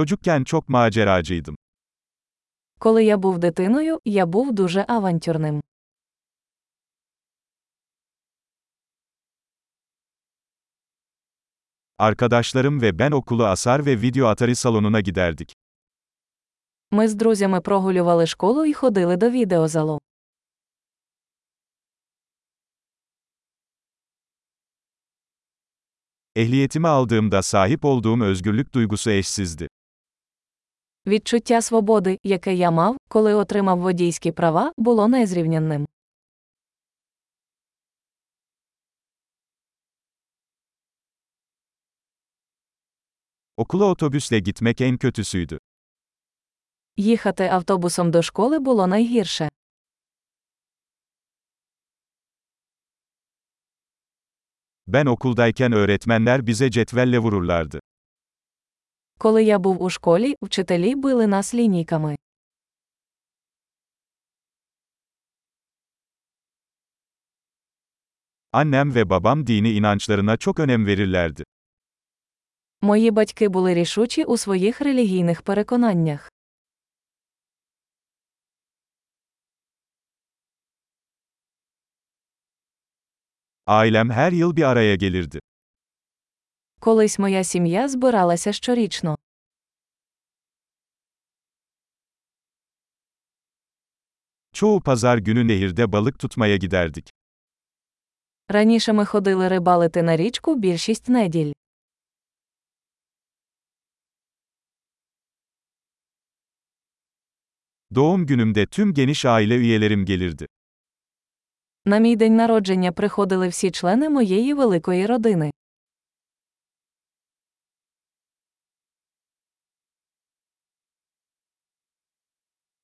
Çocukken çok maceracıydım. Коли я був дитиною, я був дуже авантюрним. Arkadaşlarım ve ben okulu asar ve video atari salonuna giderdik. Ми з друзями прогулювали школу і ходили до відеозалу. Ehliyetimi aldığımda sahip olduğum özgürlük duygusu eşsizdi. Відчуття свободи, яке я мав, коли отримав водійські права, було незрівнянним. Okula otobüsle gitmek en kötüsüydü. Їхати автобусом до школи було найгірше. Ben okuldayken öğretmenler bize cetvelle vururlardı. Коли я був у школі, вчителі били нас лінійками. Annem ve babam dini inançlarına çok önem verirlerdi. Мої батьки були рішучі у своїх релігійних переконаннях. Ailem her yıl bir araya gelirdi. Колись моя сім'я збиралася щорічно. Çoğu pazar günü nehirde balık tutmaya giderdik. Раніше ми ходили рибалити на річку більшість неділь. Doğum günümde tüm geniş aile üyelerim gelirdi. На мій день народження приходили всі члени моєї великої родини.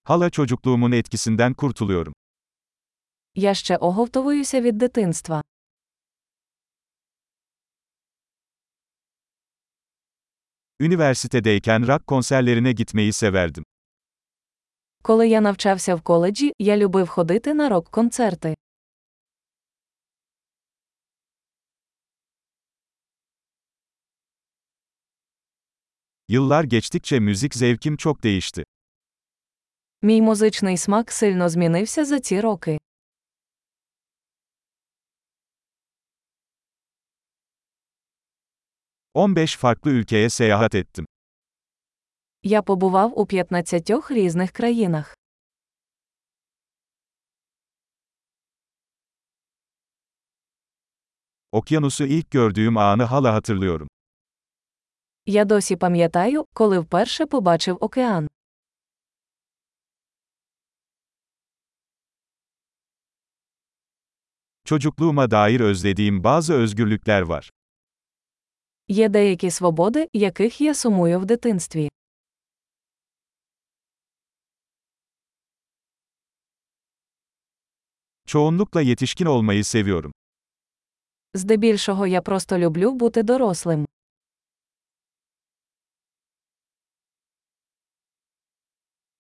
Hala çocukluğumun etkisinden kurtuluyorum. Я ще оговтовуюся від дитинства. Üniversitedeyken rock konserlerine gitmeyi severdim. Коли я навчався в коледжі, я любив ходити на рок-концерти. Yıllar geçtikçe müzik zevkim çok değişti. Мій музичний смак сильно змінився за ці роки. ...15 farklı ülkeye seyahat ettim. Я побував у 15 різних країнах. Okyanusu ilk gördüğüm anı hala hatırlıyorum. Я досі пам'ятаю, коли вперше побачив океан. Çocukluğuma dair özlediğim bazı özgürlükler var. Є деякі свободи, яких я сумую в дитинстві. Çoğunlukla yetişkin olmayı seviyorum. Здебільшого я просто люблю бути дорослим.